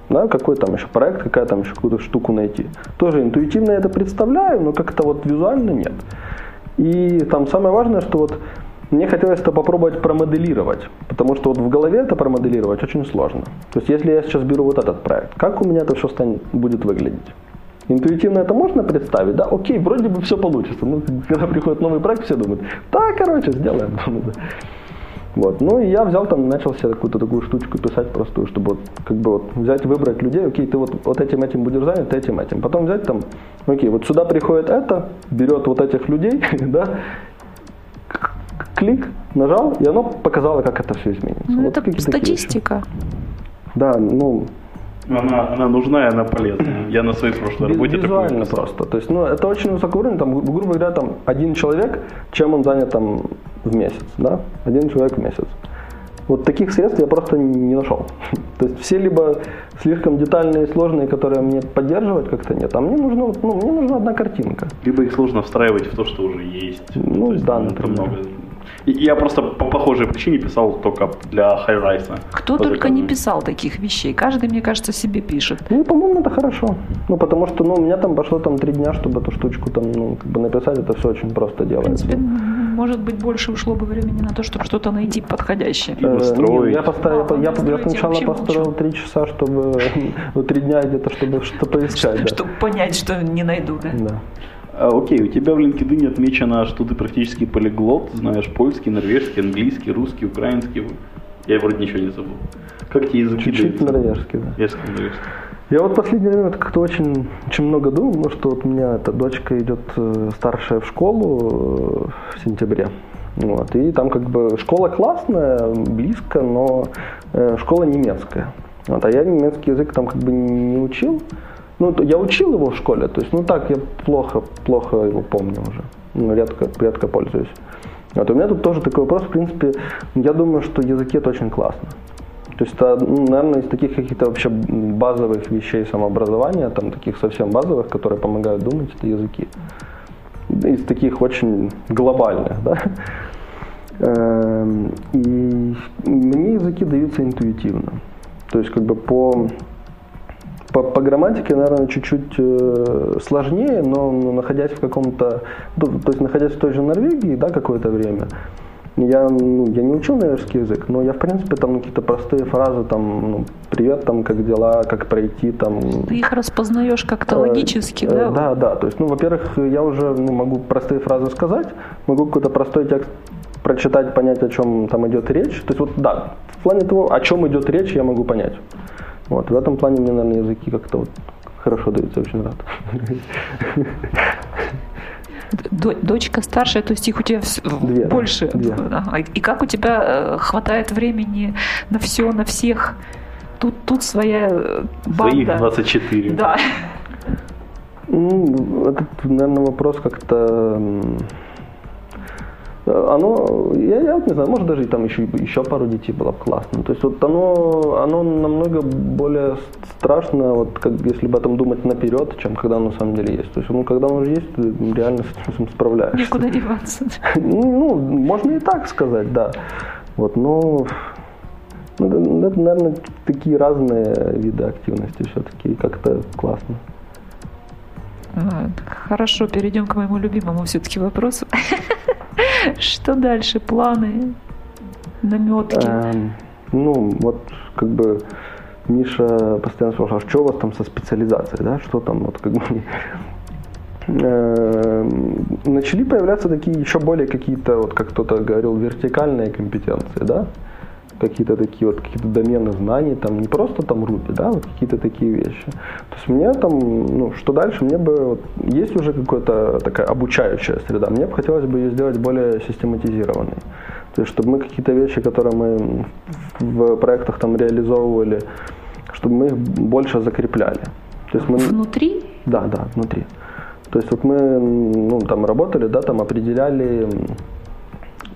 Да, какой там еще проект, какая там еще какую-то штуку найти. Тоже интуитивно я это представляю, но как-то вот визуально нет. И там самое важное, что вот мне хотелось это попробовать промоделировать, потому что вот в голове это промоделировать очень сложно. То есть если я сейчас беру вот этот проект, как у меня это все станет, будет выглядеть? Интуитивно это можно представить, да, окей, вроде бы все получится. Ну, когда приходит новый проект, все думают, да, короче, сделаем. Вот. Ну и я взял там, начал себе какую-то такую штучку писать простую, чтобы вот, как бы вот взять, выбрать людей, окей, ты вот, вот этим этим будешь занят, этим этим. Потом взять там, окей, вот сюда приходит это, берет вот этих людей, да, клик, нажал, и оно показало, как это все изменится. Ну, вот это статистика. Да, ну, она, она нужна и она полезна. Я на своей прошлой работе Визуально просто. То есть, ну, это очень высокий уровень. Там, грубо говоря, там один человек, чем он занят там в месяц, да? Один человек в месяц. Вот таких средств я просто не нашел. То есть все либо слишком детальные и сложные, которые мне поддерживать как-то нет, а мне нужно, ну, мне нужна одна картинка. Либо их сложно встраивать в то, что уже есть. Ну, есть, да, например. Много я просто по похожей причине писал только для Хайрайса. Кто только не писал таких вещей. Каждый, мне кажется, себе пишет. Ну, по-моему, это хорошо. Ну, потому что, ну, у меня там пошло там три дня, чтобы эту штучку там, ну, как бы написать. Это все очень просто делается. В принципе, может быть, больше ушло бы времени на то, чтобы что-то найти подходящее. И настроить. я, поставил, а, я, я, я сначала построил три часа, чтобы, ну, три дня где-то, чтобы что-то поискать. Да. Чтобы понять, что не найду, да? Да. А, окей, у тебя в LinkedIn отмечено, что ты практически полиглот, знаешь польский, норвежский, английский, русский, украинский. Я вроде ничего не забыл. Как тебе языки Чуть-чуть норвежский, да. Если норвежский. Я вот в последнее время как-то очень, очень много думал, потому что вот у меня эта дочка идет э, старшая в школу э, в сентябре. Вот, и там как бы школа классная, близко, но э, школа немецкая. Вот, а я немецкий язык там как бы не учил. Ну, я учил его в школе, то есть, ну так, я плохо, плохо его помню уже. Ну, редко, редко пользуюсь. Вот, у меня тут тоже такой вопрос, в принципе, я думаю, что языки это очень классно. То есть, это, наверное, из таких каких-то вообще базовых вещей самообразования, там таких совсем базовых, которые помогают думать, это языки. Из таких очень глобальных, да. Эм, и мне языки даются интуитивно. То есть, как бы по по, по грамматике, наверное, чуть-чуть э, сложнее, но, но находясь в каком-то, то, то есть находясь в той же Норвегии, да, какое-то время, я, ну, я не учил норвежский язык, но я, в принципе, там какие-то простые фразы, там, ну, привет, там, как дела, как пройти, там. Ты их распознаешь как-то э, логически, да? Э, да, да, то есть, ну, во-первых, я уже ну, могу простые фразы сказать, могу какой-то простой текст прочитать, понять, о чем там идет речь. То есть, вот, да, в плане того, о чем идет речь, я могу понять. Вот, в этом плане мне, наверное, языки как-то вот хорошо даются, очень рад. Дочка старшая, то есть их у тебя Две, больше. Две. И как у тебя э, хватает времени на все, на всех? Тут, тут своя э, банда. Своих 24. Да. Ну, этот, наверное, вопрос как-то оно, я, я не знаю, может даже там еще, еще пару детей было бы классно. То есть вот оно, оно намного более страшно, вот как если об этом думать наперед, чем когда оно на самом деле есть. То есть ну, когда оно уже есть, ты реально с этим справляешься. Никуда деваться. Ну, можно и так сказать, да. Вот, но ну, это, наверное, такие разные виды активности все-таки, как-то классно. Хорошо, перейдем к моему любимому все-таки вопросу. Что дальше? Планы? Наметки? Эм, ну, вот как бы Миша постоянно спрашивал, а что у вас там со специализацией, да, что там, вот как бы эм, начали появляться такие еще более какие-то, вот как кто-то говорил, вертикальные компетенции, да, какие-то такие вот какие-то домены знаний, там не просто там Ruby, да, вот какие-то такие вещи. То есть мне там, ну, что дальше, мне бы, вот, есть уже какая-то такая обучающая среда, мне бы хотелось бы ее сделать более систематизированной. То есть, чтобы мы какие-то вещи, которые мы в проектах там реализовывали, чтобы мы их больше закрепляли. То есть мы... Внутри? Да, да, внутри. То есть вот мы ну, там работали, да, там определяли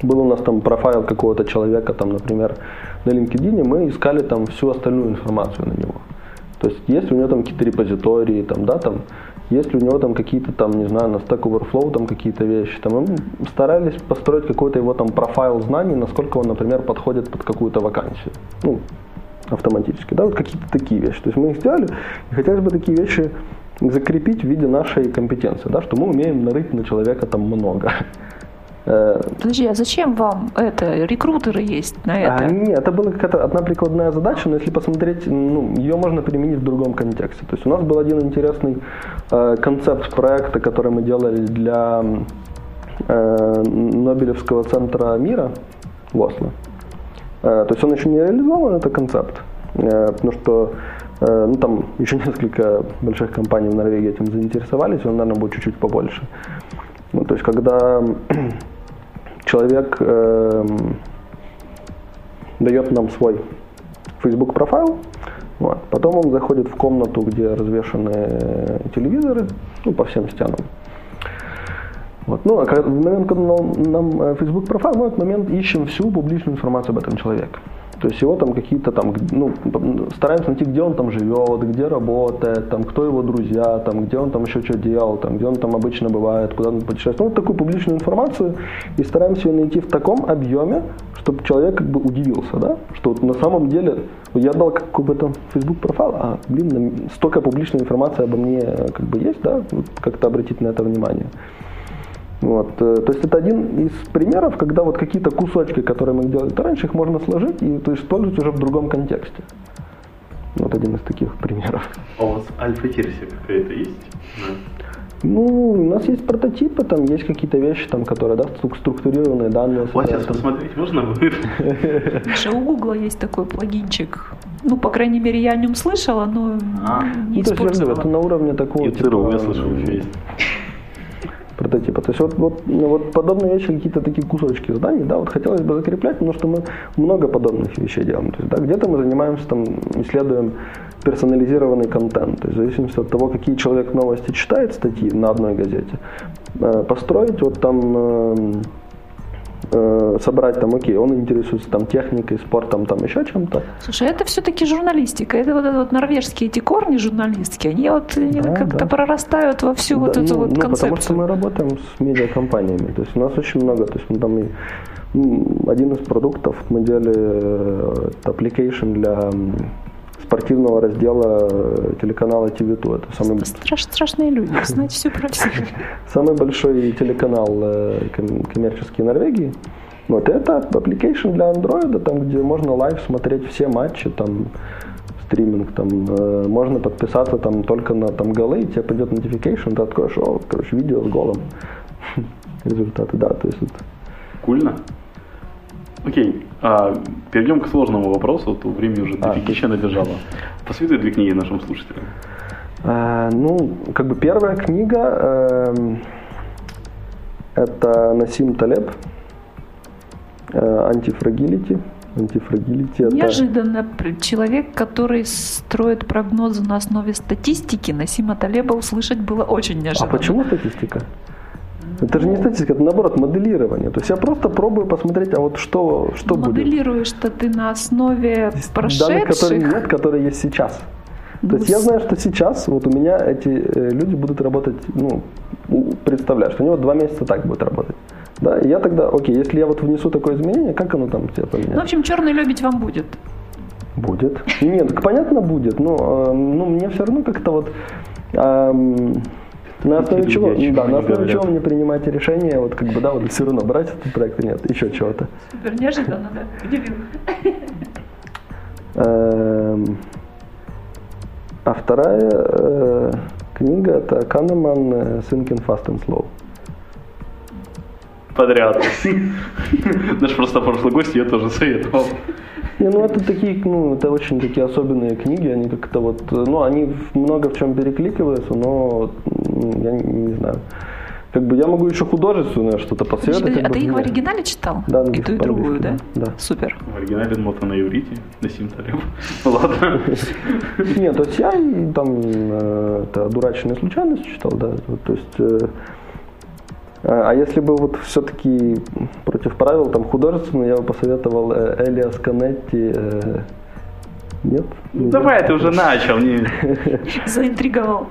был у нас там профайл какого-то человека, там, например, на LinkedIn, мы искали там всю остальную информацию на него. То есть есть у него там какие-то репозитории, там, да, там, есть ли у него там какие-то там, не знаю, на Stack Overflow там какие-то вещи. Там мы старались построить какой-то его там профайл знаний, насколько он, например, подходит под какую-то вакансию. Ну, автоматически, да, вот какие-то такие вещи. То есть мы их сделали, и хотелось бы такие вещи закрепить в виде нашей компетенции, да, что мы умеем нарыть на человека там много. Э, Подожди, а зачем вам это? Рекрутеры есть на а, это? А, нет, это была какая-то одна прикладная задача, но если посмотреть, ну, ее можно применить в другом контексте. То есть у нас был один интересный э, концепт проекта, который мы делали для э, Нобелевского центра мира в Осло. Э, то есть он еще не реализован, это концепт, э, потому что э, ну, там еще несколько больших компаний в Норвегии этим заинтересовались, он, наверное, будет чуть-чуть побольше. Ну, то есть, когда человек э, дает нам свой Facebook профайл, вот, потом он заходит в комнату, где развешаны телевизоры, ну, по всем стенам. Вот. Ну, а в момент, когда нам э, Facebook профайл, мы в этот момент ищем всю публичную информацию об этом человеке. То есть его там какие-то там, ну, стараемся найти, где он там живет, где работает, там, кто его друзья, там, где он там еще что делал, там, где он там обычно бывает, куда он путешествует. Ну, вот такую публичную информацию и стараемся ее найти в таком объеме, чтобы человек как бы удивился, да, что вот на самом деле я дал какой-то Facebook профайл, а, блин, столько публичной информации обо мне как бы есть, да, вот как-то обратить на это внимание. Вот. Э, то есть это один из примеров, когда вот какие-то кусочки, которые мы делали раньше, их можно сложить и то есть, использовать уже в другом контексте. Вот один из таких примеров. А у вас альфа-версия какая-то есть? Да. Ну, у нас есть прототипы, там есть какие-то вещи, там, которые, да, структурированные данные. Вот сейчас посмотреть можно? Даже у Гугла есть такой плагинчик. Ну, по крайней мере, я о нем слышала, но а. не ну, то есть, это на уровне такого... И ЦРУ, я слышал, есть прототипа. То есть вот, вот, ну, вот подобные вещи, какие-то такие кусочки зданий, да, вот хотелось бы закреплять, потому что мы много подобных вещей делаем. То есть, да, где-то мы занимаемся, там, исследуем персонализированный контент. То есть в зависимости от того, какие человек новости читает статьи на одной газете, э, построить вот там эм, э, собрать там, окей, он интересуется там техникой, спортом, там еще чем-то. Слушай, это все-таки журналистика. Это вот, это вот норвежские эти корни журналистские, они вот да, как-то да. прорастают во всю да, вот эту ну, вот ну, концепцию. Потому что мы работаем с медиакомпаниями. То есть у нас очень много, то есть мы там и один из продуктов мы делали э, application для спортивного раздела э, телеканала TV2. Это самый... Страш, страшные люди, знаете все про всех. Самый большой телеканал э, коммерческий Норвегии. Вот это application для Android, там, где можно live смотреть все матчи, там, стриминг, там, э, можно подписаться там только на там голы, и тебе придет notification, ты откроешь, о, короче, видео с голом. Результаты, да, то есть вот. Кульно. Окей, а, перейдем к сложному вопросу, то времени уже а, дофигища набежало. Посоветуй две книги нашим слушателям. А, ну, как бы первая книга э, это Насим Талеб э, «Антифрагилити». Антифрагилити это... Неожиданно человек, который строит прогнозы на основе статистики, Насима Талеба услышать было очень неожиданно. А почему статистика? Это же не статистика, это наоборот моделирование. То есть я просто пробую посмотреть, а вот что, что будет. Моделируешь-то ты на основе прошедших? Данных, которые нет, которые есть сейчас. То ну, есть я знаю, что сейчас вот у меня эти э, люди будут работать, ну, представляешь, что у него два месяца так будет работать. Да, и я тогда, окей, если я вот внесу такое изменение, как оно там тебе поменяется? Ну, в общем, черный любить вам будет. Будет. Нет, понятно будет, но э, ну, мне все равно как-то вот... Э, на основе чего, да, на основе чего мне принимаете решение, вот как бы, да, вот все равно брать этот проект или нет, еще чего-то. Супер неожиданно, да, удивил. Эм, а вторая э, книга это Канеман э, Thinking Fast and Slow. Подряд. Наш просто прошлый гость я тоже советовал. Не, ну это такие, ну, это очень такие особенные книги, они как-то вот, ну, они много в чем перекликиваются, но я не, не знаю. Как бы я могу еще художественное что-то посоветовать. А ты их в оригинале читал? Да, и ту, и другую, да? Да. Супер. В оригинале нота на иврите, на симталем. Ладно. Нет, то есть я там э, это дурачная случайность читал, да. То есть э, а если бы вот все-таки против правил там художественно, я бы посоветовал э, Элиас Канетти. Э, нет? Ну, давай, ты уже начал. Не... Заинтриговал.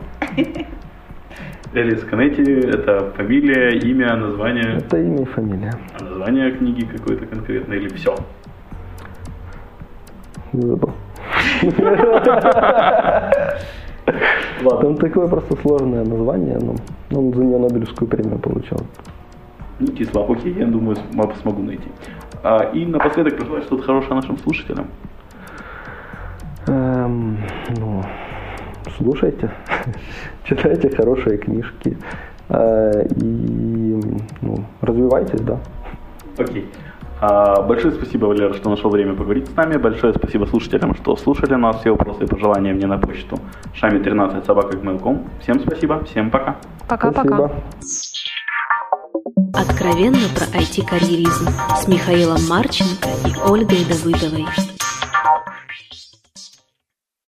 Элис Канетти – это фамилия, имя, название? Это имя и фамилия. А название книги какое-то конкретное или все? Забыл. Там такое просто сложное название, но он за нее Нобелевскую премию получал. Ну, Кислав, окей, я думаю, смогу найти. А, и напоследок пожелать что-то хорошее нашим слушателям. Эм, ну, слушайте, читайте хорошие книжки э, и ну, развивайтесь, да. Окей. А, большое спасибо, Валера, что нашел время поговорить с нами. Большое спасибо слушателям, что слушали нас. Все вопросы и пожелания мне на почту шами 13 собака Всем спасибо, всем пока. Пока-пока. Откровенно про IT-карьеризм с Михаилом Марченко и Ольгой Давыдовой.